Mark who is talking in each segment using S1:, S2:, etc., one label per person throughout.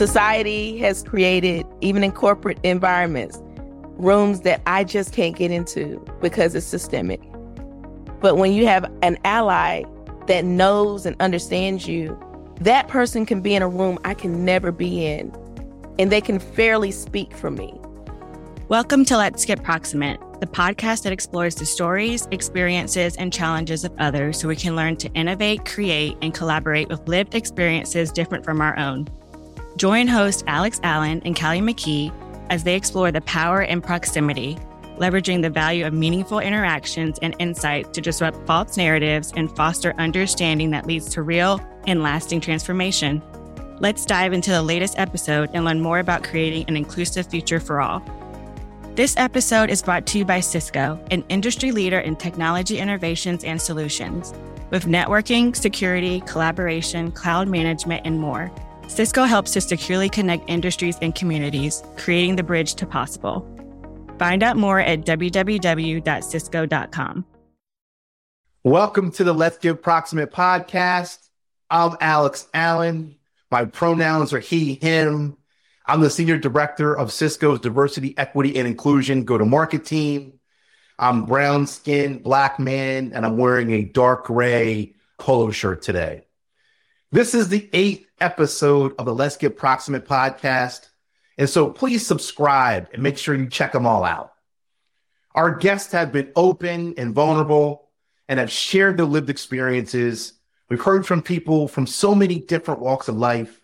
S1: Society has created, even in corporate environments, rooms that I just can't get into because it's systemic. But when you have an ally that knows and understands you, that person can be in a room I can never be in, and they can fairly speak for me.
S2: Welcome to Let's Get Proximate, the podcast that explores the stories, experiences, and challenges of others so we can learn to innovate, create, and collaborate with lived experiences different from our own. Join host Alex Allen and Callie McKee as they explore the power and proximity, leveraging the value of meaningful interactions and insights to disrupt false narratives and foster understanding that leads to real and lasting transformation. Let's dive into the latest episode and learn more about creating an inclusive future for all. This episode is brought to you by Cisco, an industry leader in technology innovations and solutions. With networking, security, collaboration, cloud management, and more, Cisco helps to securely connect industries and communities, creating the bridge to possible. Find out more at www.cisco.com.
S3: Welcome to the Let's Get Proximate podcast. I'm Alex Allen. My pronouns are he, him. I'm the Senior Director of Cisco's Diversity, Equity, and Inclusion go to market team. I'm brown skinned black man, and I'm wearing a dark gray polo shirt today. This is the eighth episode of the Let's Get Proximate podcast. And so please subscribe and make sure you check them all out. Our guests have been open and vulnerable and have shared their lived experiences. We've heard from people from so many different walks of life,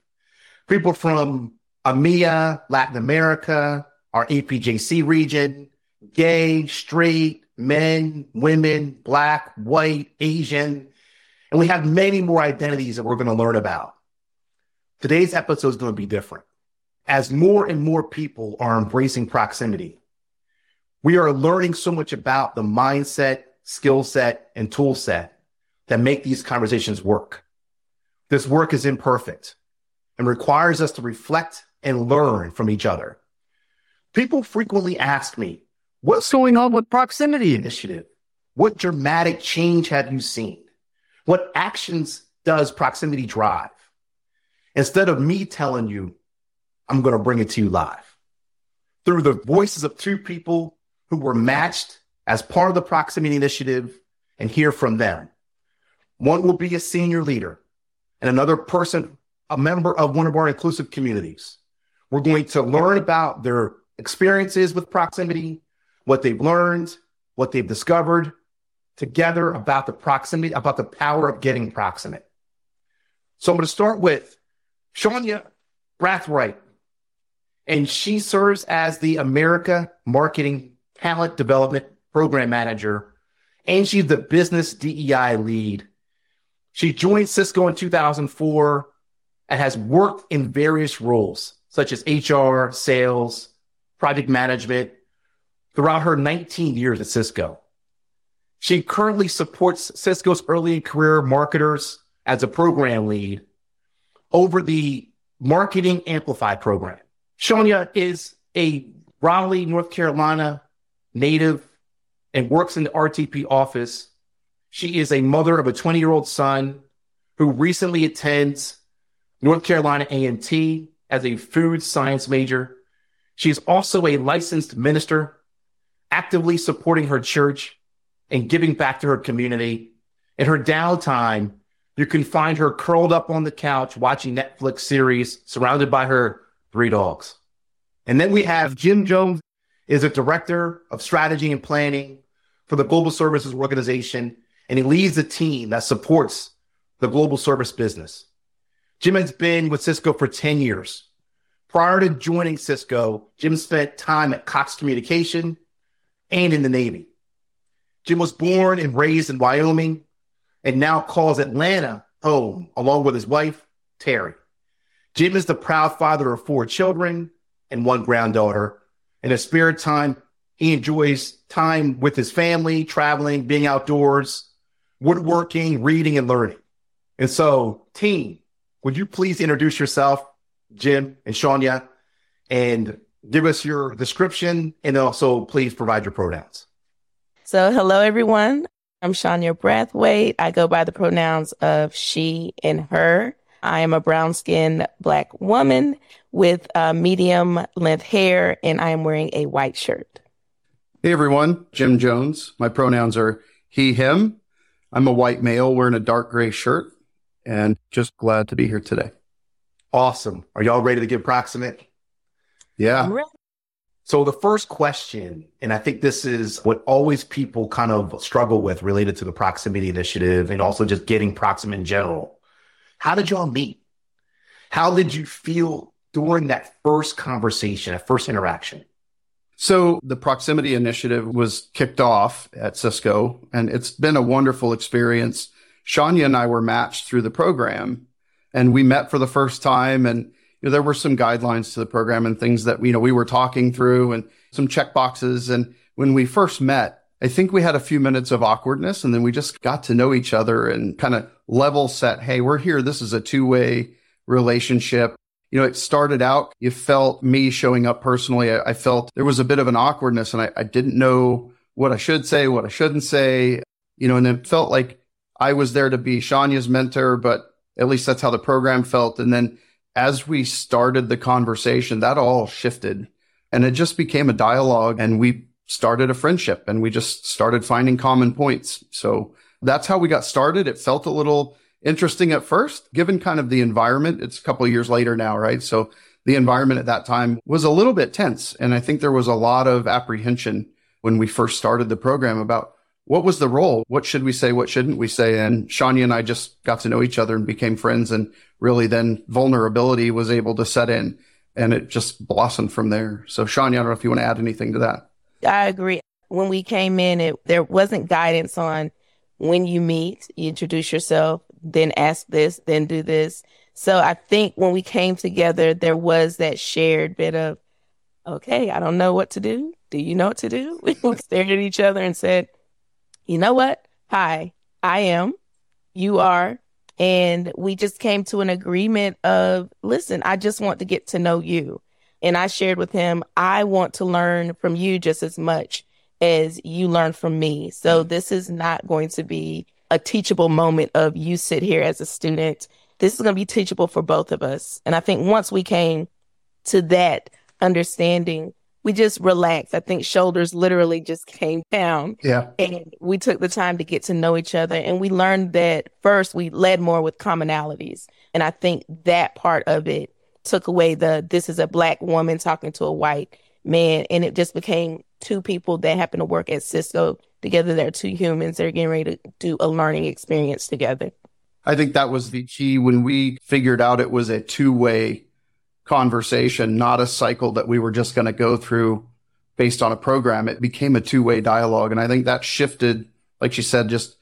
S3: people from EMEA, Latin America, our APJC region, gay, straight, men, women, black, white, Asian. And we have many more identities that we're going to learn about. Today's episode is going to be different. As more and more people are embracing proximity, we are learning so much about the mindset, skill set, and tool set that make these conversations work. This work is imperfect and requires us to reflect and learn from each other. People frequently ask me, what's going on with Proximity Initiative? What dramatic change have you seen? What actions does proximity drive? Instead of me telling you, I'm going to bring it to you live through the voices of two people who were matched as part of the proximity initiative and hear from them. One will be a senior leader and another person, a member of one of our inclusive communities. We're going to learn about their experiences with proximity, what they've learned, what they've discovered together about the proximity, about the power of getting proximate. So I'm going to start with Shonya Brathwaite, and she serves as the America Marketing Talent Development Program Manager, and she's the business DEI lead. She joined Cisco in 2004 and has worked in various roles such as HR, sales, project management throughout her 19 years at Cisco. She currently supports Cisco's early career marketers as a program lead over the Marketing Amplify program. Shonya is a Raleigh, North Carolina native and works in the RTP office. She is a mother of a 20 year old son who recently attends North Carolina A&T as a food science major. She is also a licensed minister, actively supporting her church and giving back to her community. In her downtime, you can find her curled up on the couch watching Netflix series surrounded by her three dogs. And then we have Jim Jones is a director of strategy and planning for the Global Services Organization, and he leads a team that supports the global service business. Jim has been with Cisco for 10 years. Prior to joining Cisco, Jim spent time at Cox Communication and in the Navy. Jim was born and raised in Wyoming and now calls Atlanta home along with his wife, Terry. Jim is the proud father of four children and one granddaughter. In his spare time, he enjoys time with his family, traveling, being outdoors, woodworking, reading, and learning. And so, team, would you please introduce yourself, Jim and Shonya, and give us your description and also please provide your pronouns?
S1: So, hello, everyone. I'm Shonya Brathwaite. I go by the pronouns of she and her. I am a brown skinned black woman with uh, medium length hair, and I am wearing a white shirt.
S4: Hey everyone, Jim Jones. My pronouns are he, him. I'm a white male wearing a dark gray shirt and just glad to be here today.
S3: Awesome. Are y'all ready to get proximate?
S4: Yeah.
S3: So the first question, and I think this is what always people kind of struggle with related to the proximity initiative and also just getting proximate in general. How did y'all meet? How did you feel during that first conversation, that first interaction?
S4: So the proximity initiative was kicked off at Cisco and it's been a wonderful experience. Shonya and I were matched through the program and we met for the first time and know, there were some guidelines to the program and things that you know we were talking through and some check boxes and when we first met I think we had a few minutes of awkwardness and then we just got to know each other and kind of level set hey we're here this is a two-way relationship you know, it started out, you felt me showing up personally. I, I felt there was a bit of an awkwardness and I, I didn't know what I should say, what I shouldn't say, you know, and it felt like I was there to be Shonya's mentor, but at least that's how the program felt. And then as we started the conversation, that all shifted and it just became a dialogue and we started a friendship and we just started finding common points. So that's how we got started. It felt a little interesting at first, given kind of the environment. It's a couple years later now, right? So the environment at that time was a little bit tense. And I think there was a lot of apprehension when we first started the program about what was the role? What should we say? What shouldn't we say? And Shonya and I just got to know each other and became friends. And really then vulnerability was able to set in and it just blossomed from there. So Shonya, I don't know if you want to add anything to that.
S1: I agree. When we came in, it, there wasn't guidance on when you meet, you introduce yourself, then ask this, then do this. So I think when we came together, there was that shared bit of, okay, I don't know what to do. Do you know what to do? We stared at each other and said, you know what? Hi, I am, you are. And we just came to an agreement of, listen, I just want to get to know you. And I shared with him, I want to learn from you just as much as you learn from me. So mm-hmm. this is not going to be a teachable moment of you sit here as a student. This is going to be teachable for both of us. And I think once we came to that understanding, we just relaxed. I think shoulders literally just came down.
S4: Yeah.
S1: And we took the time to get to know each other. And we learned that first we led more with commonalities. And I think that part of it took away the this is a black woman talking to a white man. And it just became two people that happen to work at Cisco together. They're two humans. They're getting ready to do a learning experience together.
S4: I think that was the key when we figured out it was a two way conversation, not a cycle that we were just going to go through based on a program. It became a two way dialogue. And I think that shifted, like she said, just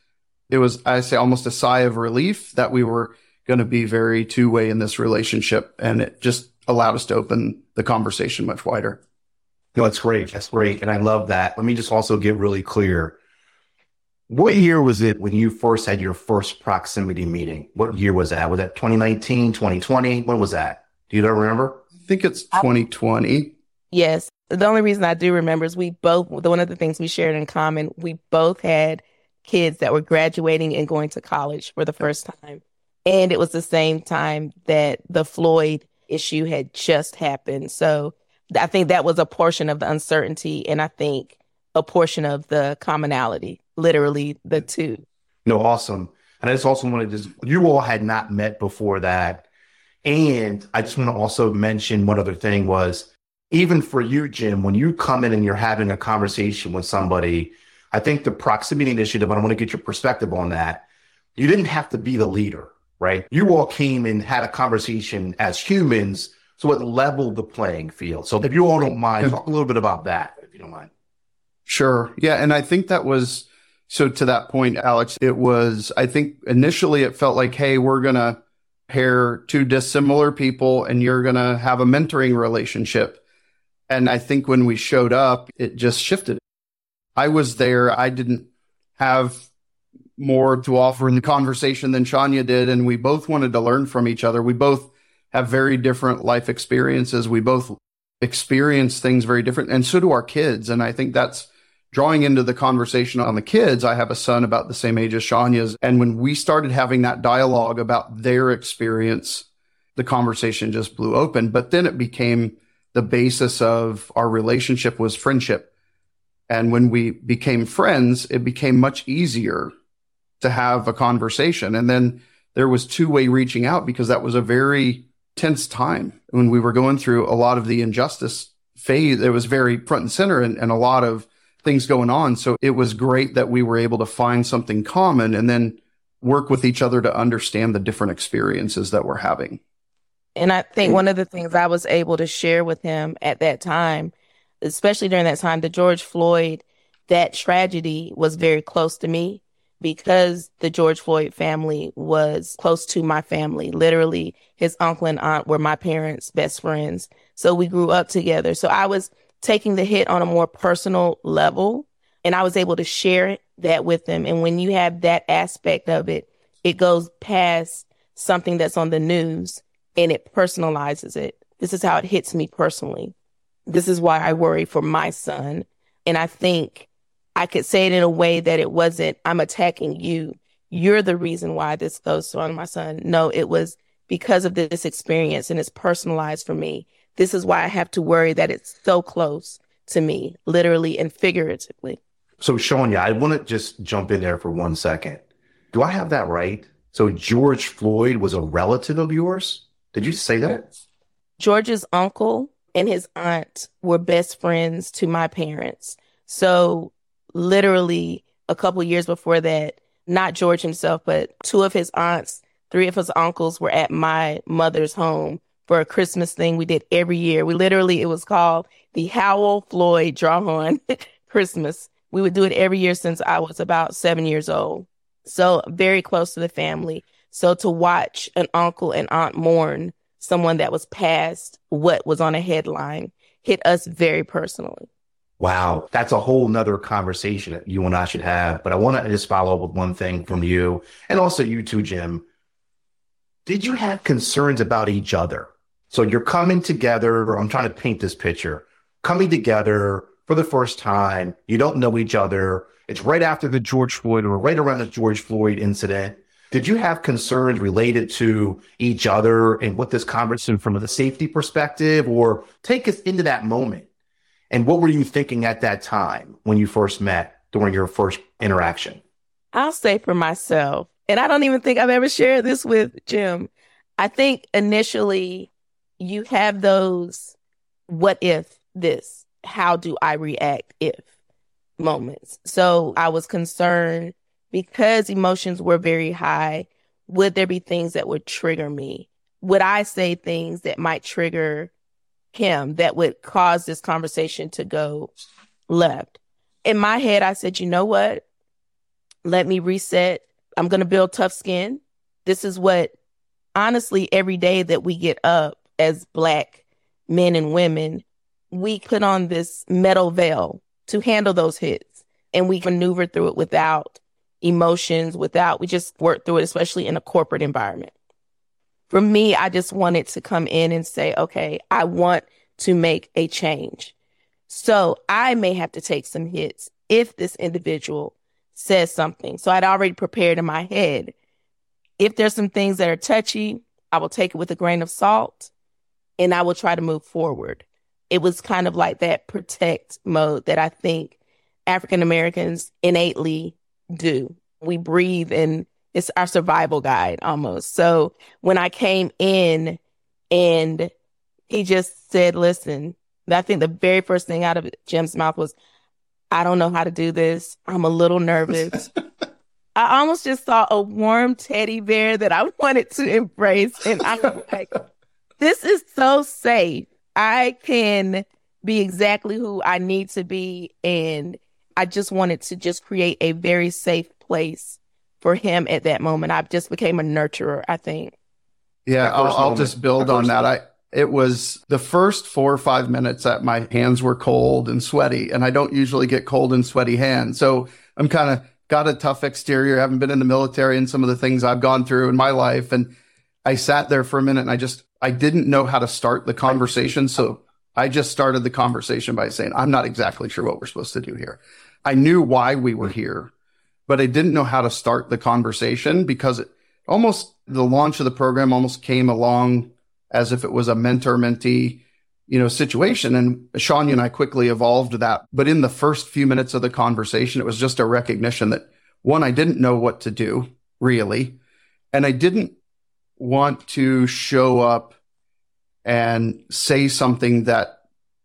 S4: it was, I say, almost a sigh of relief that we were going to be very two way in this relationship. And it just allowed us to open the conversation much wider.
S3: No, that's great. That's great. And I love that. Let me just also get really clear. What year was it when you first had your first proximity meeting? What year was that? Was that 2019, 2020? When was that? Do you don't remember?
S4: I think it's 2020.
S1: Yes. The only reason I do remember is we both—the one of the things we shared in common, we both had kids that were graduating and going to college for the first time. And it was the same time that the Floyd issue had just happened. So I think that was a portion of the uncertainty, and I think a portion of the commonality, literally the two.
S3: No, awesome. And I just also wanted to, you all had not met before that. And I just want to also mention one other thing was even for you, Jim, when you come in and you're having a conversation with somebody, I think the proximity initiative, I want to get your perspective on that. You didn't have to be the leader, right? You all came and had a conversation as humans so it leveled the playing field. So if you all don't mind, talk a little bit about that, if you don't mind.
S4: Sure. Yeah. And I think that was so to that point, Alex, it was, I think initially it felt like, hey, we're going to pair two dissimilar people and you're going to have a mentoring relationship. And I think when we showed up, it just shifted. I was there. I didn't have more to offer in the conversation than Shonya did. And we both wanted to learn from each other. We both have very different life experiences. We both experience things very different, and so do our kids. And I think that's drawing into the conversation on the kids. I have a son about the same age as Shonya's. And when we started having that dialogue about their experience, the conversation just blew open. But then it became the basis of our relationship was friendship. And when we became friends, it became much easier to have a conversation. And then there was two way reaching out because that was a very tense time when we were going through a lot of the injustice phase. It was very front and center and, and a lot of things going on. So it was great that we were able to find something common and then work with each other to understand the different experiences that we're having.
S1: And I think one of the things I was able to share with him at that time, especially during that time, the George Floyd, that tragedy was very close to me because the George Floyd family was close to my family. Literally, his uncle and aunt were my parents' best friends. So we grew up together. So I was taking the hit on a more personal level and I was able to share that with them. And when you have that aspect of it, it goes past something that's on the news and it personalizes it. This is how it hits me personally. This is why I worry for my son. And I think I could say it in a way that it wasn't, I'm attacking you. You're the reason why this goes on my son. No, it was because of this experience and it's personalized for me. This is why I have to worry that it's so close to me, literally and figuratively.
S3: So, Shonya, I want to just jump in there for one second. Do I have that right? So, George Floyd was a relative of yours? Did you say that?
S1: George's uncle and his aunt were best friends to my parents. So, literally, a couple years before that, not George himself, but two of his aunts, three of his uncles were at my mother's home for a Christmas thing we did every year. We literally, it was called the Howell Floyd Drawhorn Christmas. We would do it every year since I was about seven years old. So very close to the family. So to watch an uncle and aunt mourn someone that was past what was on a headline hit us very personally.
S3: Wow, that's a whole nother conversation that you and I should have. But I want to just follow up with one thing from you and also you too, Jim. Did you have concerns about each other? So you're coming together, I'm trying to paint this picture, coming together for the first time. You don't know each other. It's right after the George Floyd or right around the George Floyd incident. Did you have concerns related to each other and what this conversation from the safety perspective or take us into that moment? And what were you thinking at that time when you first met during your first interaction?
S1: I'll say for myself, and I don't even think I've ever shared this with Jim. I think initially you have those what if this, how do I react if moments. So I was concerned because emotions were very high. Would there be things that would trigger me? Would I say things that might trigger him that would cause this conversation to go left. In my head, I said, you know what? Let me reset. I'm going to build tough skin. This is what, honestly, every day that we get up as Black men and women, we put on this metal veil to handle those hits. And we maneuver through it without emotions, without, we just work through it, especially in a corporate environment for me, I just wanted to come in and say, okay, I want to make a change. So I may have to take some hits if this individual says something. So I'd already prepared in my head. If there's some things that are touchy, I will take it with a grain of salt and I will try to move forward. It was kind of like that protect mode that I think African Americans innately do. We breathe and it's our survival guide almost. So when I came in and he just said, listen, I think the very first thing out of Jim's mouth was, I don't know how to do this. I'm a little nervous. I almost just saw a warm teddy bear that I wanted to embrace. And I'm like, this is so safe. I can be exactly who I need to be. And I just wanted to just create a very safe place for him at that moment. I just became a nurturer, I think.
S4: Yeah, I'll, I'll, just build on that. I it was the first four or five minutes that my hands were cold and sweaty, and I don't usually get cold and sweaty hands. So I'm kind of got a tough exterior. I haven't been in the military and some of the things I've gone through in my life, and I sat there for a minute and I just I didn't know how to start the conversation, so I just started the conversation by saying I'm not exactly sure what we're supposed to do here. I knew why we were mm-hmm. here but I didn't know how to start the conversation because it almost the launch of the program almost came along as if it was a mentor mentee, you know, situation. And Shonya and I quickly evolved that. But in the first few minutes of the conversation, it was just a recognition that one, I didn't know what to do really. And I didn't want to show up and say something that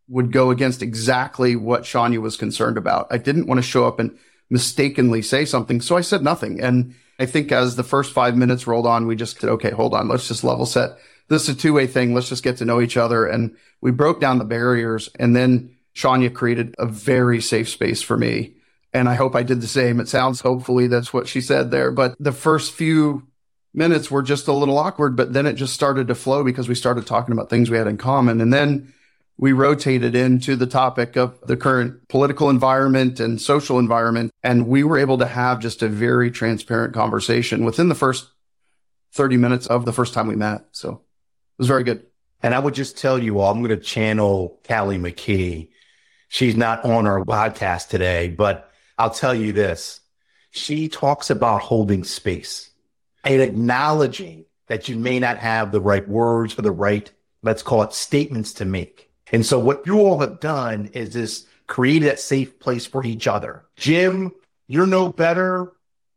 S4: would go against exactly what Shonya was concerned about. I didn't want to show up and mistakenly say something. So I said nothing. And I think as the first five minutes rolled on, we just said, okay, hold on. Let's just level set. This is a two way thing. Let's just get to know each other. And we broke down the barriers. And then Shonya created a very safe space for me. And I hope I did the same. It sounds hopefully that's what she said there. But the first few minutes were just a little awkward, but then it just started to flow because we started talking about things we had in common. And then we rotated into the topic of the current political environment and social environment. And we were able to have just a very transparent conversation within the first 30 minutes of the first time we met. So it was very good.
S3: And I would just tell you all, I'm going to channel Callie McKee. She's not on our podcast today, but I'll tell you this. She talks about holding space and acknowledging that you may not have the right words or the right, let's call it statements to make and so what you all have done is this created that safe place for each other. Jim, you're no better.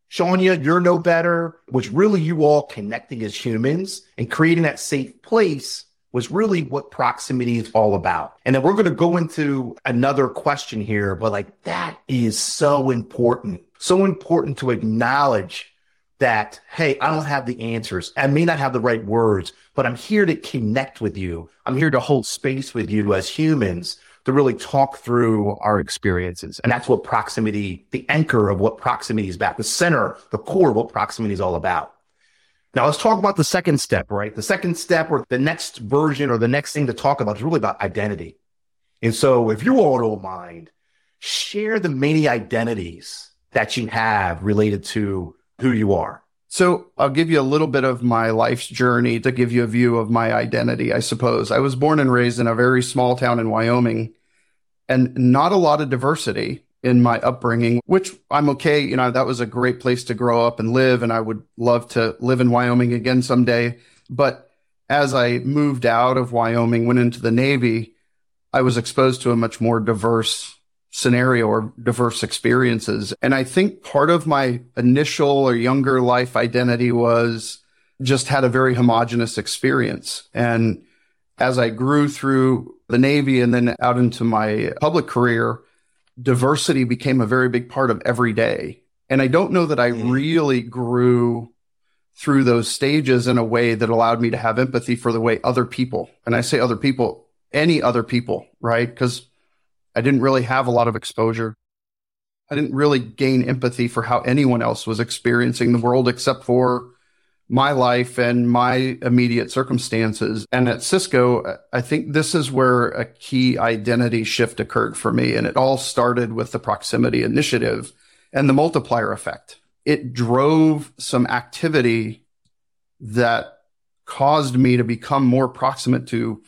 S3: Shonya, you're no better. Was really you all connecting as humans and creating that safe place was really what proximity is all about. And then we're going to go into another question here, but like that is so important. So important to acknowledge that, hey, I don't have the answers. I may not have the right words, but I'm here to connect with you. I'm here to hold space with you as humans to really talk through our experiences. And that's what proximity, the anchor of what proximity is about, the center, the core of what proximity is all about. Now let's talk about the second step, right? The second step or the next version or the next thing to talk about is really about identity. And so if you all don't mind, share the many identities that you have related to who you are.
S4: So I'll give you a little bit of my life's journey to give you a view of my identity, I suppose. I was born and raised in a very small town in Wyoming and not a lot of diversity in my upbringing, which I'm okay. You know, that was a great place to grow up and live. And I would love to live in Wyoming again someday. But as I moved out of Wyoming, went into the Navy, I was exposed to a much more diverse scenario or diverse experiences. And I think part of my initial or younger life identity was just had a very homogenous experience. And as I grew through the Navy and then out into my public career, diversity became a very big part of every day. And I don't know that I mm-hmm. really grew through those stages in a way that allowed me to have empathy for the way other people, and I say other people, any other people, right? Because I didn't really have a lot of exposure. I didn't really gain empathy for how anyone else was experiencing the world except for my life and my immediate circumstances. And at Cisco, I think this is where a key identity shift occurred for me. And it all started with the proximity initiative and the multiplier effect. It drove some activity that caused me to become more proximate to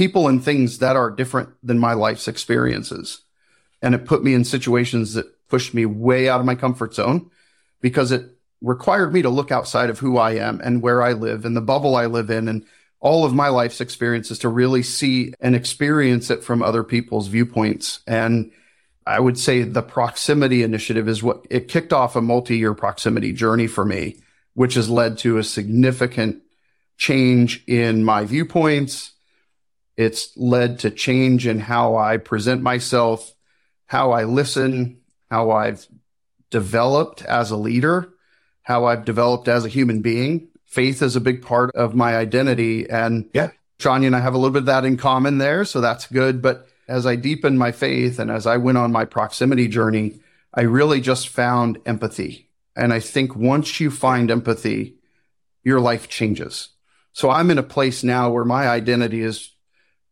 S4: people and things that are different than my life's experiences. And it put me in situations that pushed me way out of my comfort zone because it required me to look outside of who I am and where I live and the bubble I live in and all of my life's experiences to really see and experience it from other people's viewpoints. And I would say the proximity initiative is what it kicked off a multi year proximity journey for me, which has led to a significant change in my viewpoints, it's led to change in how I present myself, how I listen, how I've developed as a leader, how I've developed as a human being. Faith is a big part of my identity. And yeah, Shonya and I have a little bit of that in common there. So that's good. But as I deepened my faith and as I went on my proximity journey, I really just found empathy. And I think once you find empathy, your life changes. So I'm in a place now where my identity is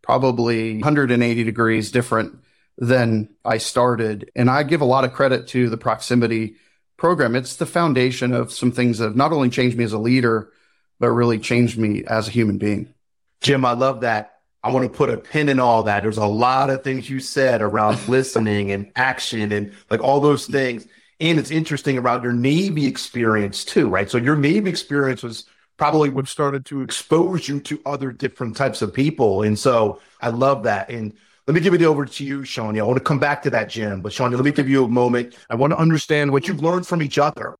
S4: probably 180 degrees different than I started. And I give a lot of credit to the proximity program. It's the foundation of some things that have not only changed me as a leader, but really changed me as a human being.
S3: Jim, I love that. I want to put a pin in all that. There's a lot of things you said around listening and action and like all those things. And it's interesting around your Navy experience too, right? So your Navy experience was probably would have started to expose you to other different types of people. And so I love that. And let me give it over to you, Shonya. I want to come back to that, Jim. But Shonya, let me give you a moment. I want to understand what you've learned from each other.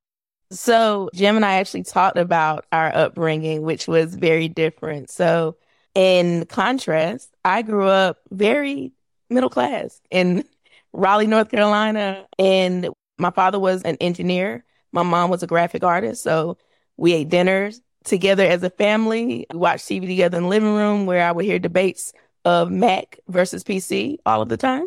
S1: So Jim and I actually talked about our upbringing, which was very different. So in contrast, I grew up very middle class in Raleigh, North Carolina. And my father was an engineer. My mom was a graphic artist. So we ate dinners together as a family. We watched TV together in the living room where I would hear debates of Mac versus PC all of the time.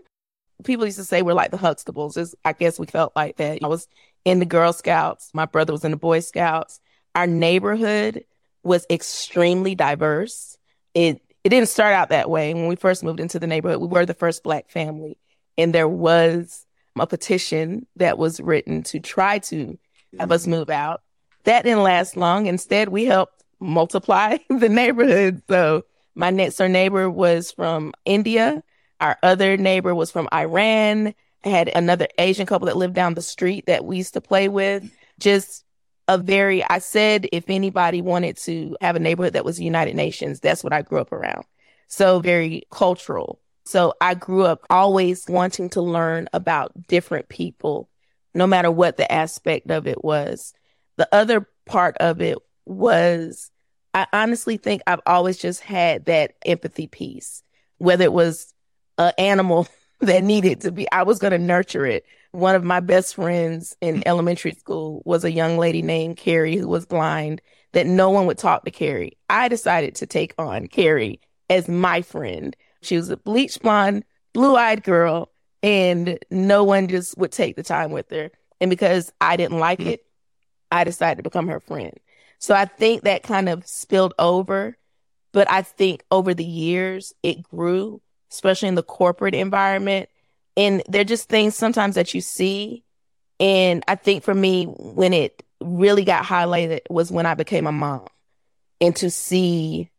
S1: People used to say we're like the Huxtables. I guess we felt like that. I was in the Girl Scouts. My brother was in the Boy Scouts. Our neighborhood was extremely diverse. It it didn't start out that way. When we first moved into the neighborhood, we were the first black family. And there was a petition that was written to try to have us mm-hmm. move out. That didn't last long. Instead, we helped multiply the neighborhood. So my next door neighbor was from India. Our other neighbor was from Iran. I had another Asian couple that lived down the street that we used to play with. Just a very, I said, if anybody wanted to have a neighborhood that was United Nations, that's what I grew up around. So very cultural. So I grew up always wanting to learn about different people, no matter what the aspect of it was. The other part of it was, I honestly think I've always just had that empathy piece, whether it was an animal that needed to be, I was going to nurture it. One of my best friends in mm. elementary school was a young lady named Carrie who was blind, that no one would talk to Carrie. I decided to take on Carrie as my friend. She was a bleach blonde, blue eyed girl, and no one just would take the time with her. And because I didn't like mm. it, I decided to become her friend. So I think that kind of spilled over. But I think over the years, it grew especially in the corporate environment. And they're just things sometimes that you see. And I think for me, when it really got highlighted was when I became a mom and to see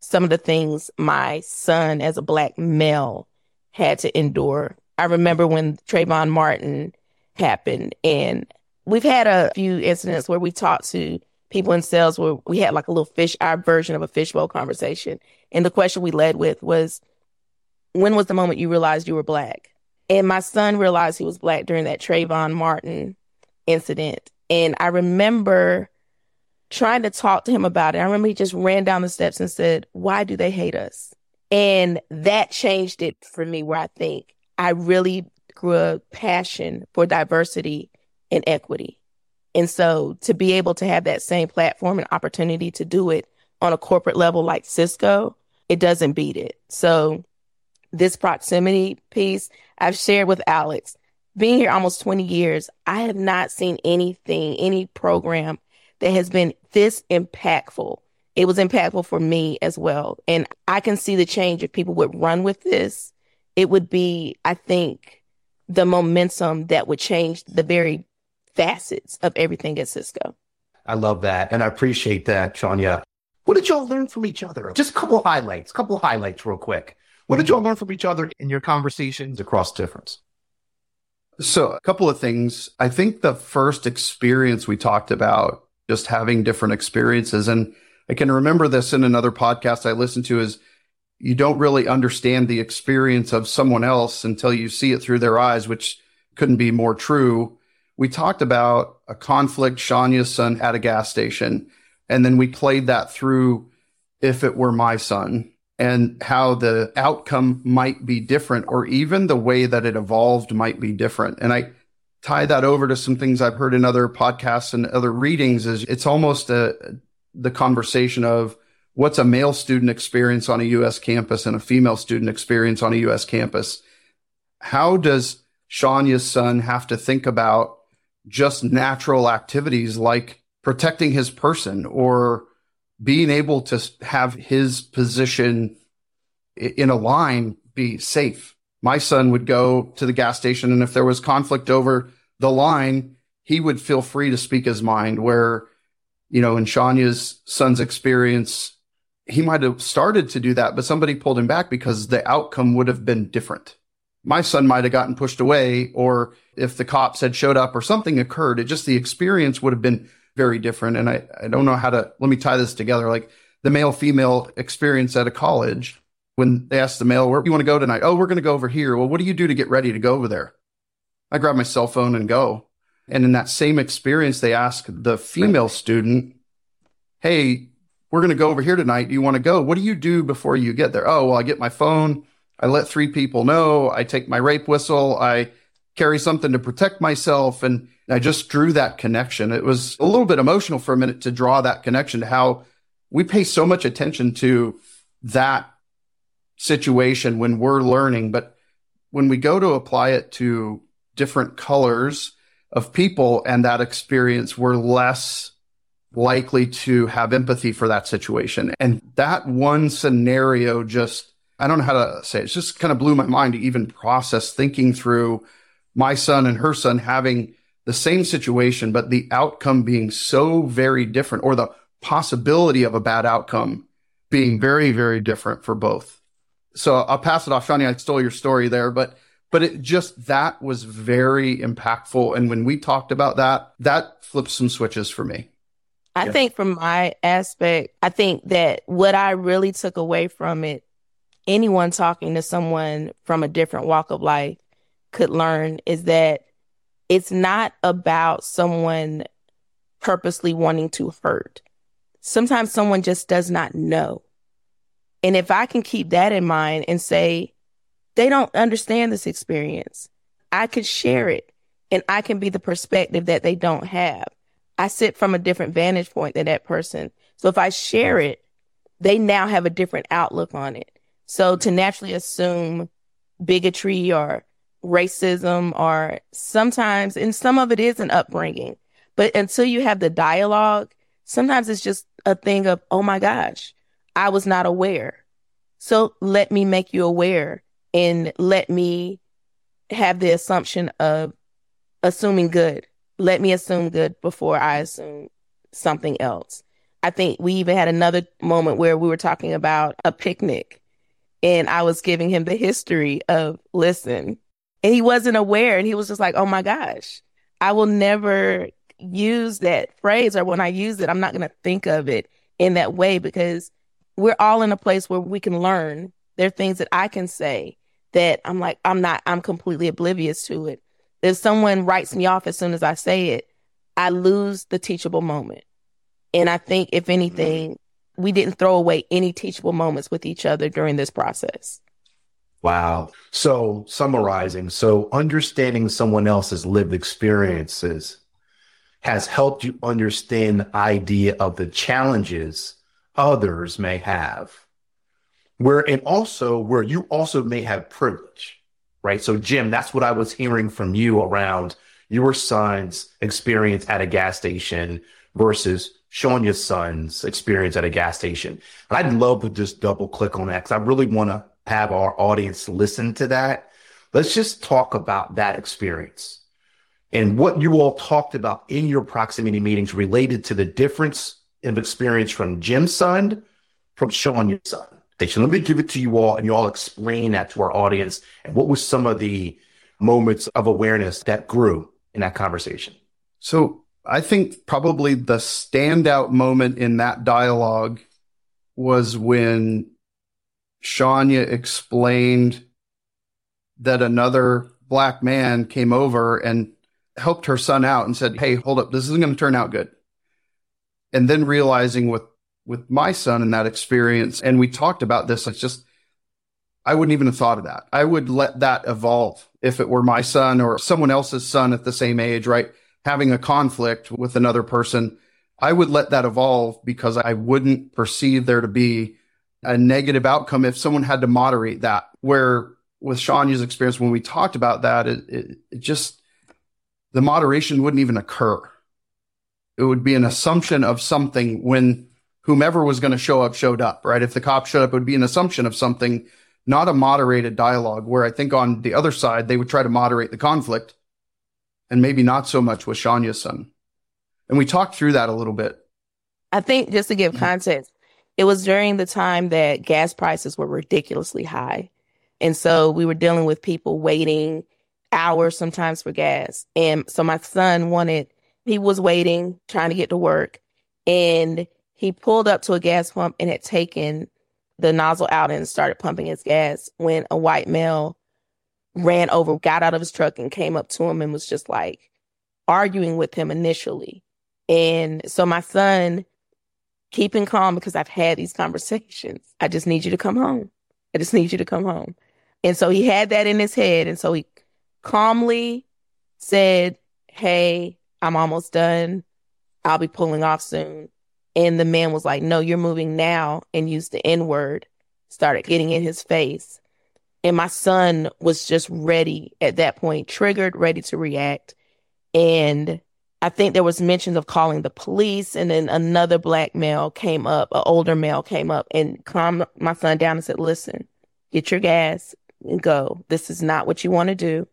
S1: some of the things my son as a black male had to endure. I remember when Trayvon Martin happened and we've had a few incidents where we talked to people in sales where we had like a little fish, our version of a fishbowl conversation. And the question we led with was, when was the moment you realized you were black? And my son realized he was black during that Trayvon Martin incident. And I remember trying to talk to him about it. I remember he just ran down the steps and said, Why do they hate us? And that changed it for me, where I think I really grew a passion for diversity and equity. And so to be able to have that same platform and opportunity to do it on a corporate level like Cisco, it doesn't beat it. So this proximity piece I've shared with Alex. Being here almost 20 years, I have not seen anything, any program that has been this impactful. It was impactful for me as well. And I can see the change if people would run with this. It would be, I think, the momentum that would change the very facets of everything at Cisco.
S3: I love that. And I appreciate that, Shonya. What did y'all learn from each other? Just a couple highlights, a couple highlights real quick. What did y'all learn from each other in your conversations across difference?
S4: So, a couple of things. I think the first experience we talked about, just having different experiences, and I can remember this in another podcast I listened to, is you don't really understand the experience of someone else until you see it through their eyes, which couldn't be more true. We talked about a conflict Shonya's son at a gas station, and then we played that through if it were my son and how the outcome might be different or even the way that it evolved might be different. And I tie that over to some things I've heard in other podcasts and other readings is it's almost a, the conversation of what's a male student experience on a US campus and a female student experience on a US campus. How does Shonya's son have to think about just natural activities like protecting his person or being able to have his position in a line be safe. My son would go to the gas station, and if there was conflict over the line, he would feel free to speak his mind. Where, you know, in Shonya's son's experience, he might have started to do that, but somebody pulled him back because the outcome would have been different. My son might have gotten pushed away, or if the cops had showed up or something occurred, it just the experience would have been very different. And I, I don't know how to, let me tie this together. Like the male female experience at a college, when they ask the male, where do you want to go tonight? Oh, we're going to go over here. Well, what do you do to get ready to go over there? I grab my cell phone and go. And in that same experience, they ask the female student, Hey, we're going to go over here tonight. Do you want to go? What do you do before you get there? Oh, well, I get my phone. I let three people know. I take my rape whistle. I carry something to protect myself. And I just drew that connection. It was a little bit emotional for a minute to draw that connection to how we pay so much attention to that situation when we're learning. But when we go to apply it to different colors of people and that experience, we're less likely to have empathy for that situation. And that one scenario just, I don't know how to say it, it just kind of blew my mind to even process thinking through my son and her son having the same situation, but the outcome being so very different or the possibility of a bad outcome being very, very different for both. So I'll pass it off. Shonya, I stole your story there, but but it just that was very impactful. And when we talked about that, that flipped some switches for me.
S1: I yeah. think from my aspect, I think that what I really took away from it, anyone talking to someone from a different walk of life could learn is that it's not about someone purposely wanting to hurt. Sometimes someone just does not know. And if I can keep that in mind and say, they don't understand this experience, I could share it and I can be the perspective that they don't have. I sit from a different vantage point than that person. So if I share it, they now have a different outlook on it. So to naturally assume bigotry or racism or sometimes, and some of it is an upbringing, but until you have the dialogue, sometimes it's just a thing of, oh my gosh, I was not aware. So let me make you aware and let me have the assumption of assuming good. Let me assume good before I assume something else. I think we even had another moment where we were talking about a picnic and I was giving him the history of listen, and he wasn't aware. And he was just like, oh my gosh, I will never use that phrase. Or when I use it, I'm not going to think of it in that way because we're all in a place where we can learn. There are things that I can say that I'm like, I'm not, I'm completely oblivious to it. If someone writes me off as soon as I say it, I lose the teachable moment. And I think, if mm-hmm. anything, we didn't throw away any teachable moments with each other during this process.
S3: Wow. So, summarizing, so understanding someone else's lived experiences has helped you understand the idea of the challenges others may have. Where, and also where you also may have privilege, right? So, Jim, that's what I was hearing from you around your son's experience at a gas station versus Shonya's son's experience at a gas station. And I'd love to just double click on that because I really want to have our audience listen to that. Let's just talk about that experience and what you all talked about in your proximity meetings related to the difference of experience from Jim's son, from Shonya's son. So let me give it to you all and you all explain that to our audience. And what was some of the moments of awareness that grew in that conversation?
S4: So I think probably the standout moment in that dialogue was when Shonya explained that another black man came over and helped her son out and said, Hey, hold up, this isn't going to turn out good. And then realizing with, with my son and that experience, and we talked about this, it's just, I wouldn't even have thought of that. I would let that evolve if it were my son or someone else's son at the same age, right? Having a conflict with another person. I would let that evolve because I wouldn't perceive there to be a negative outcome if someone had to moderate that. Where with Shonya's experience, when we talked about that, it, it, it just, the moderation wouldn't even occur. It would be an assumption of something when whomever was going to show up showed up, right? If the cop showed up, it would be an assumption of something, not a moderated dialogue where I think on the other side, they would try to moderate the conflict and maybe not so much with Shonya's son. And we talked through that a little bit.
S1: I think just to give context, it was during the time that gas prices were ridiculously high. And so we were dealing with people waiting hours sometimes for gas. And so my son wanted he was waiting, trying to get to work, and he pulled up to a gas pump and had taken the nozzle out and started pumping his gas when a white male ran over, got out of his truck and came up to him and was just like arguing with him initially. And so my son, keeping calm because I've had these conversations. I just need you to come home. I just need you to come home. And so he had that in his head. And so he calmly said, Hey, I'm almost done. I'll be pulling off soon. And the man was like, No, you're moving now, and used the N word, started getting in his face. And my son was just ready at that point, triggered, ready to react. And I think there was mentions of calling the police, and then another black male came up, an older male came up and calmed my son down and said, Listen, get your gas and go. This is not what you want to do.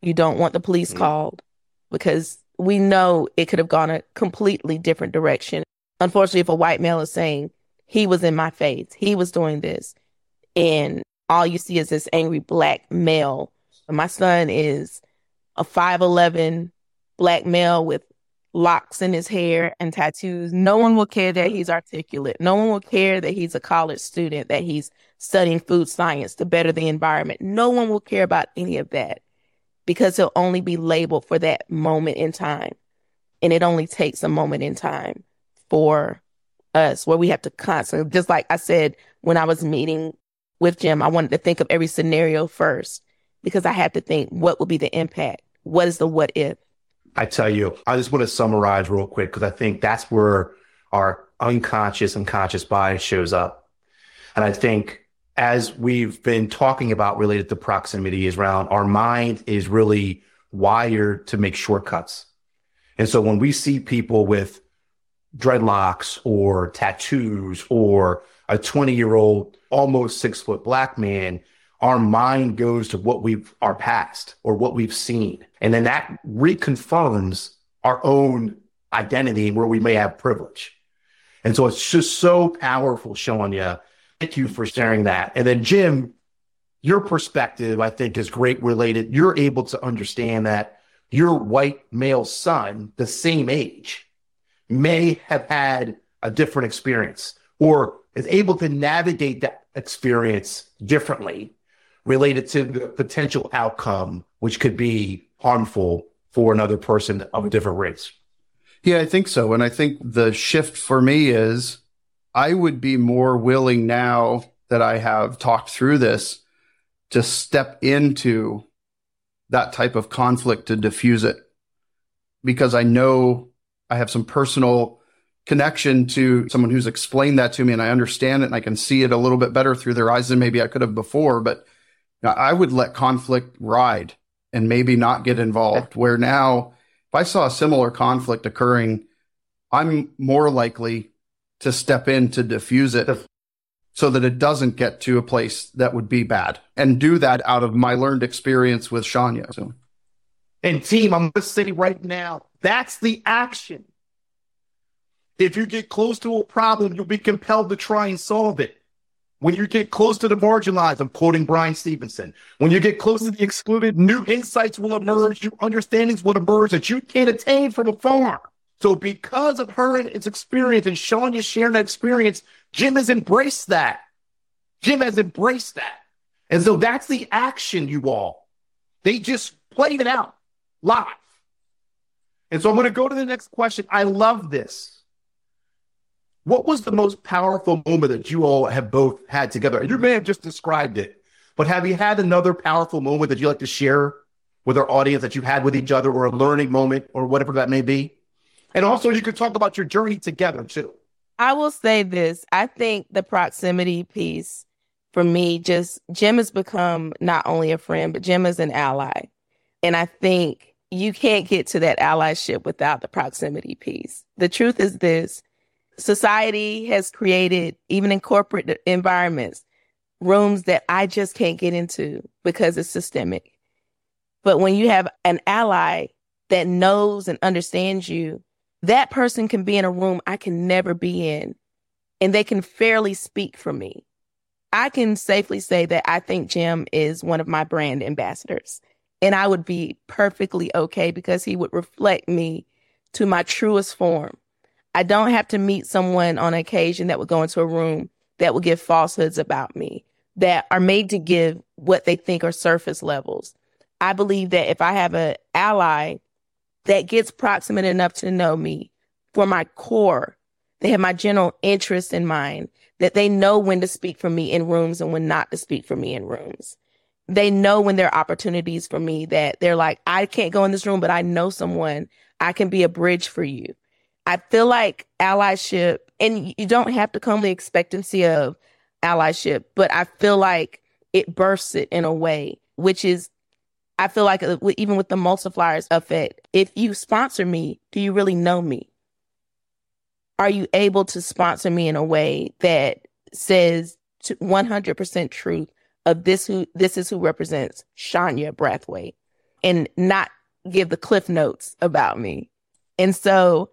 S1: You don't want the police mm-hmm. called because we know it could have gone a completely different direction. Unfortunately, if a white male is saying he was in my face, he was doing this, and all you see is this angry black male. My son is a 5'11 black male with locks in his hair and tattoos. No one will care that he's articulate. No one will care that he's a college student, that he's studying food science to better the environment. No one will care about any of that because he'll only be labeled for that moment in time. And it only takes a moment in time for us where we have to constantly, just like I said when I was meeting with Jim, I wanted to think of every scenario first because I had to think what would be the impact? What is the what if?
S3: I tell you, I just want to summarize real quick because I think that's where our unconscious and conscious bias shows up. And I think as we've been talking about related to proximity is around our mind is really wired to make shortcuts. And so when we see people with dreadlocks or tattoos or a 20 year old, almost six foot black man, our mind goes to what we've, our past or what we've seen. And then that reconfirms our own identity where we may have privilege. And so it's just so powerful showing you Thank you for sharing that. And then, Jim, your perspective, I think, is great related. You're able to understand that your white male son, the same age, may have had a different experience or is able to navigate that experience differently related to the potential outcome, which could be harmful for another person of a different race.
S4: Yeah, I think so. And I think the shift for me is I would be more willing now that I have talked through this to step into that type of conflict to diffuse it because I know I have some personal connection to someone who's explained that to me and I understand it and I can see it a little bit better through their eyes than maybe I could have before. But I would let conflict ride and maybe not get involved. Where now, if I saw a similar conflict occurring, I'm more likely to step in to diffuse it so that it doesn't get to a place that would be bad and do that out of my learned experience with Shonya. So.
S3: And team, I'm going to say right now, that's the action. If you get close to a problem, you'll be compelled to try and solve it. When you get close to the marginalized, I'm quoting Bryan Stevenson. When you get close to the excluded, new insights will emerge, new understandings will emerge that you can't attain from afar. So because of her and its experience and Sean just sharing that experience, Jim has embraced that. Jim has embraced that. And so that's the action, you all. They just played it out live. And so I'm going to go to the next question. I love this. What was the most powerful moment that you all have both had together? You may have just described it, but have you had another powerful moment that you like to share with our audience that you had with each other or a learning moment or whatever that may be? And also, you could talk about your journey together too.
S1: I will say this I think the proximity piece for me, just Jim has become not only a friend, but Jim is an ally. And I think you can't get to that allyship without the proximity piece. The truth is this society has created, even in corporate environments, rooms that I just can't get into because it's systemic. But when you have an ally that knows and understands you, that person can be in a room I can never be in, and they can fairly speak for me. I can safely say that I think Jim is one of my brand ambassadors, and I would be perfectly okay because he would reflect me to my truest form. I don't have to meet someone on occasion that would go into a room that will give falsehoods about me that are made to give what they think are surface levels. I believe that if I have an ally that gets proximate enough to know me for my core, they have my general interest in mind, that they know when to speak for me in rooms and when not to speak for me in rooms. They know when there are opportunities for me that they're like, I can't go in this room, but I know someone. I can be a bridge for you. I feel like allyship, and you don't have to come the expectancy of allyship, but I feel like it bursts it in a way, which is, I feel like uh, even with the multipliers effect, if you sponsor me, do you really know me? Are you able to sponsor me in a way that says 100% truth of this who this is who represents Shonya Brathwaite and not give the cliff notes about me. And so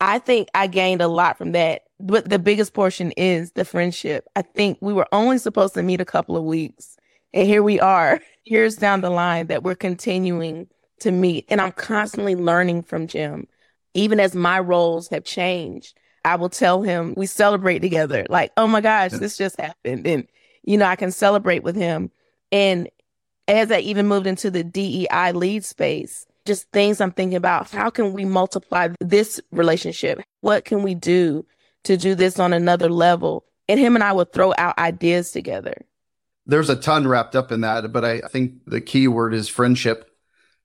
S1: I think I gained a lot from that. But the biggest portion is the friendship. I think we were only supposed to meet a couple of weeks. And here we are, years down the line that we're continuing to meet. And I'm constantly learning from Jim. Even as my roles have changed, I will tell him we celebrate together. Like, oh my gosh, this just happened. And, you know, I can celebrate with him. And as I even moved into the DEI lead space, just things I'm thinking about. How can we multiply this relationship? What can we do to do this on another level? And him and I would throw out ideas together.
S4: There's a ton wrapped up in that, but I think the key word is friendship,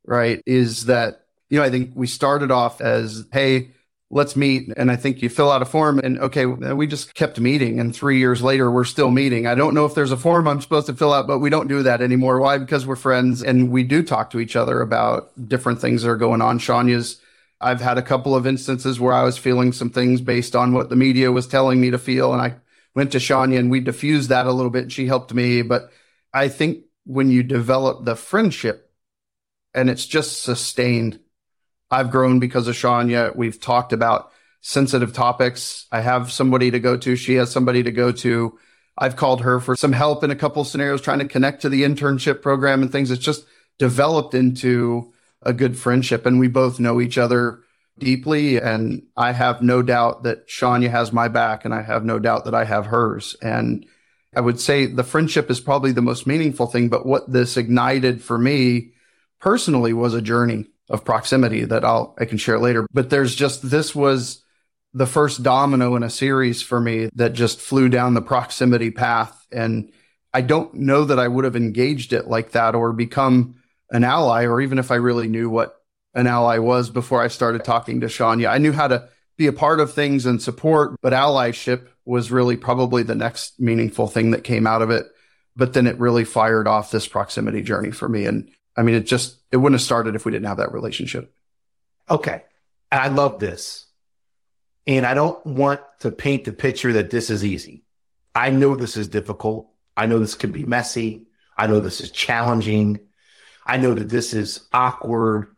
S4: right? Is that, you know, I think we started off as, hey, let's meet. And I think you fill out a form and okay, we just kept meeting. And three years later, we're still meeting. I don't know if there's a form I'm supposed to fill out, but we don't do that anymore. Why? Because we're friends and we do talk to each other about different things that are going on. Shonya's, I've had a couple of instances where I was feeling some things based on what the media was telling me to feel. And I went to Shonya and we diffused that a little bit and she helped me. But I think when you develop the friendship and it's just sustained, I've grown because of Shonya. We've talked about sensitive topics. I have somebody to go to. She has somebody to go to. I've called her for some help in a couple scenarios trying to connect to the internship program and things. It's just developed into a good friendship and we both know each other deeply. And I have no doubt that Shonya has my back and I have no doubt that I have hers. And I would say the friendship is probably the most meaningful thing. But what this ignited for me personally was a journey of proximity that I'll I can share later. But there's just this was the first domino in a series for me that just flew down the proximity path. And I don't know that I would have engaged it like that or become an ally, or even if I really knew what an ally was before I started talking to Shonya. I knew how to be a part of things and support, but allyship was really probably the next meaningful thing that came out of it. But then it really fired off this proximity journey for me. And I mean, it just, it wouldn't have started if we didn't have that relationship.
S3: Okay. And I love this. And I don't want to paint the picture that this is easy. I know this is difficult. I know this can be messy. I know this is challenging. I know that this is awkward.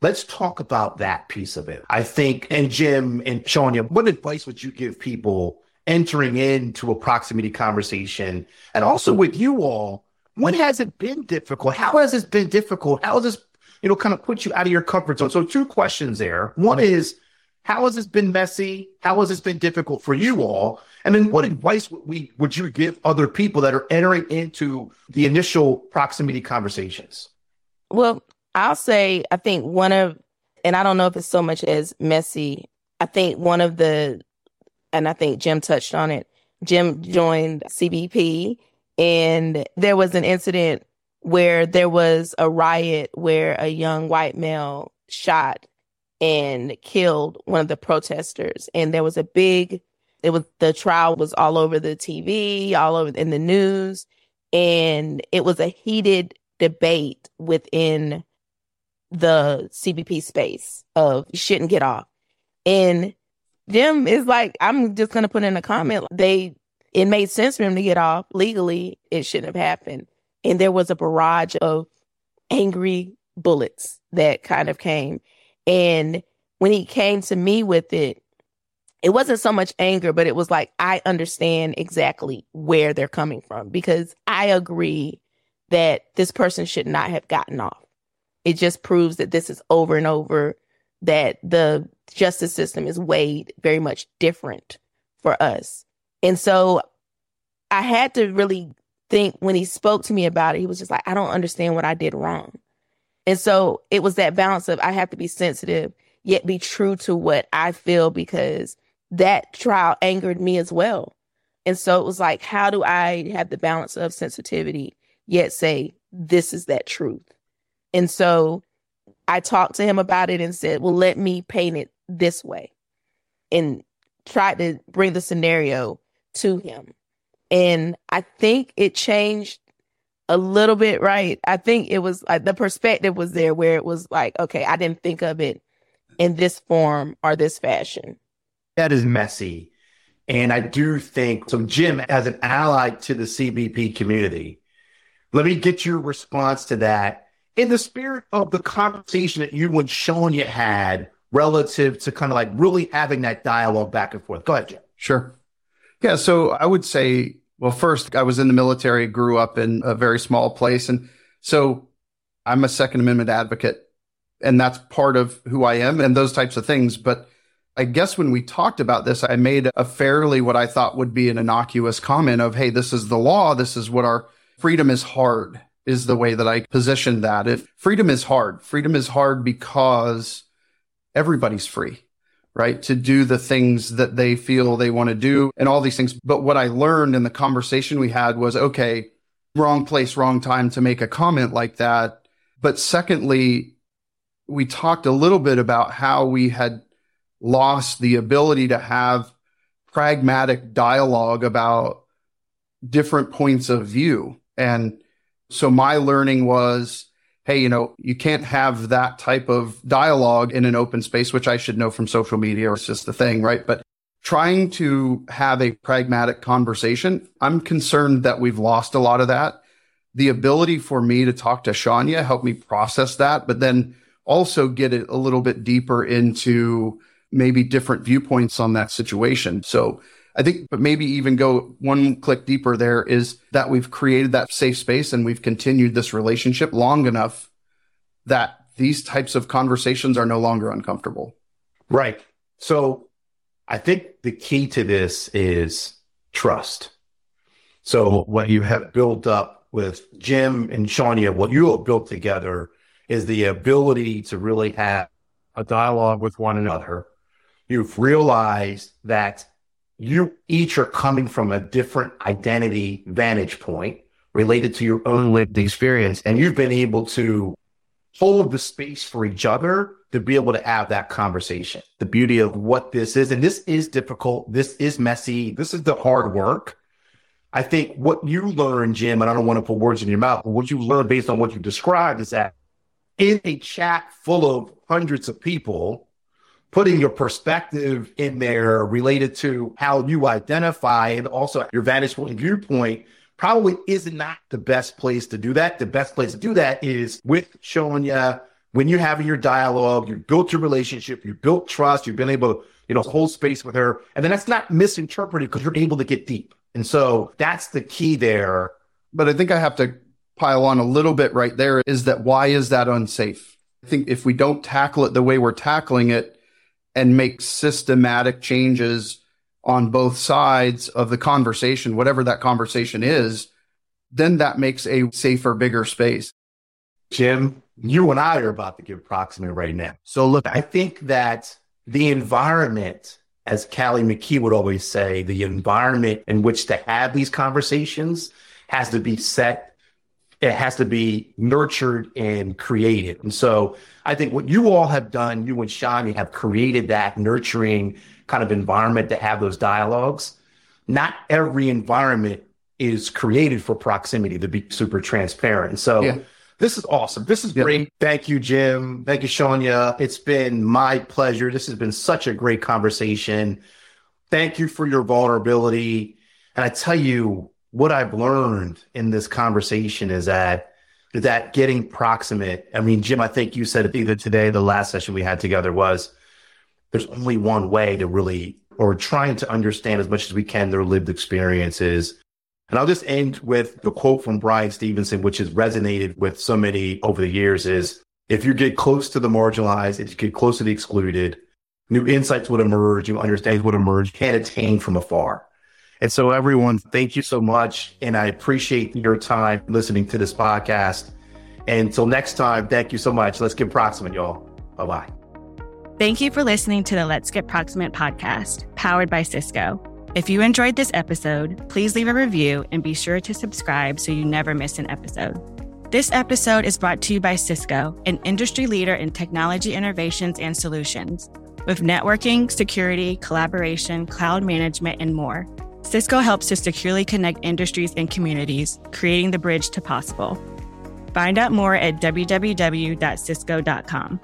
S3: Let's talk about that piece of it. I think, and Jim and Shonya, what advice would you give people entering into a proximity conversation? And also with you all, when has it been difficult? How has it been difficult? How has this, you know, kind of put you out of your comfort zone? So two questions there. One is, how has this been messy? How has this been difficult for you all? And then what advice would we would you give other people that are entering into the initial proximity conversations?
S1: Well, I'll say I think one of and I don't know if it's so much as messy. I think one of the and I think Jim touched on it. Jim joined CBP and there was an incident where there was a riot where a young white male shot and killed one of the protesters. And there was a big, it was, the trial was all over the TV, all over in the news. And it was a heated debate within the CBP space of shouldn't get off. And Jim is like, I'm just going to put in a comment. They it made sense for him to get off legally. It shouldn't have happened. And there was a barrage of angry bullets that kind of came. And when he came to me with it, it wasn't so much anger, but it was like, I understand exactly where they're coming from because I agree that this person should not have gotten off. It just proves that this is over and over that the justice system is weighed very much different for us. And so I had to really think when he spoke to me about it, he was just like, I don't understand what I did wrong. And so it was that balance of I have to be sensitive, yet be true to what I feel because that trial angered me as well. And so it was like, how do I have the balance of sensitivity, yet say, this is that truth? And so I talked to him about it and said, well, let me paint it this way and tried to bring the scenario to him. And I think it changed a little bit, right? I think it was like the perspective was there where it was like, okay, I didn't think of it in this form or this fashion.
S3: That is messy. And I do think so, Jim, as an ally to the CBP community, let me get your response to that in the spirit of the conversation that you and Shonya had relative to kind of like really having that dialogue back and forth. Go ahead, Jim.
S4: Sure. Yeah. So I would say, well, first, I was in the military, grew up in a very small place. And so I'm a Second Amendment advocate, and that's part of who I am and those types of things. But I guess when we talked about this, I made a fairly what I thought would be an innocuous comment of, hey, this is the law. This is what our freedom is hard, is the way that I positioned that. If freedom is hard, freedom is hard because everybody's free right? To do the things that they feel they want to do and all these things. But what I learned in the conversation we had was okay, wrong place, wrong time to make a comment like that. But secondly, we talked a little bit about how we had lost the ability to have pragmatic dialogue about different points of view. And so my learning was hey, you know, you can't have that type of dialogue in an open space, which I should know from social media or it's just the thing, right? But trying to have a pragmatic conversation, I'm concerned that we've lost a lot of that. The ability for me to talk to Shonya helped me process that, but then also get it a little bit deeper into maybe different viewpoints on that situation. So I think, but maybe even go one click deeper there is that we've created that safe space and we've continued this relationship long enough that these types of conversations are no longer uncomfortable.
S3: Right. So I think the key to this is trust. So oh. what you have built up with Jim and Shonya, what you have built together is the ability to really have a dialogue with one another. You've realized that you each are coming from a different identity vantage point related to your own lived experience. And you've been able to hold the space for each other to be able to have that conversation. The beauty of what this is, and this is difficult, this is messy, this is the hard work. I think what you learn, Jim, and I don't want to put words in your mouth, but what you learn based on what you described is that in a chat full of hundreds of people, putting your perspective in there related to how you identify and also your vantage point and viewpoint probably is not the best place to do that. The best place to do that is with Shonya when you're having your dialogue, you built your relationship, you built trust, you've been able to, you know, hold space with her. And then that's not misinterpreted because you're able to get deep. And so that's the key there.
S4: But I think I have to pile on a little bit right there is that why is that unsafe? I think if we don't tackle it the way we're tackling it, and make systematic changes on both sides of the conversation, whatever that conversation is, then that makes a safer, bigger space.
S3: Jim, you and I are about to give proximate right now. So look, I think that the environment, as Callie McKee would always say, the environment in which to have these conversations has to be set it has to be nurtured and created. And so I think what you all have done, you and Shonya have created that nurturing kind of environment to have those dialogues. Not every environment is created for proximity to be super transparent. And so yeah. this is awesome. This is yeah. great. Thank you, Jim. Thank you, Shonya. It's been my pleasure. This has been such a great conversation. Thank you for your vulnerability. And I tell you, what I've learned in this conversation is that that getting proximate. I mean, Jim, I think you said it either today, the last session we had together was there's only one way to really, or trying to understand as much as we can their lived experiences. And I'll just end with the quote from Bryan Stevenson, which has resonated with so many over the years is if you get close to the marginalized, if you get close to the excluded, new insights would emerge, new understandings would emerge, can't attain from afar. And so, everyone, thank you so much. And I appreciate your time listening to this podcast. And until next time, thank you so much. Let's get proximate, y'all. Bye bye.
S2: Thank you for listening to the Let's Get Proximate podcast, powered by Cisco. If you enjoyed this episode, please leave a review and be sure to subscribe so you never miss an episode. This episode is brought to you by Cisco, an industry leader in technology innovations and solutions. With networking, security, collaboration, cloud management, and more, Cisco helps to securely connect industries and communities, creating the bridge to possible. Find out more at www.cisco.com.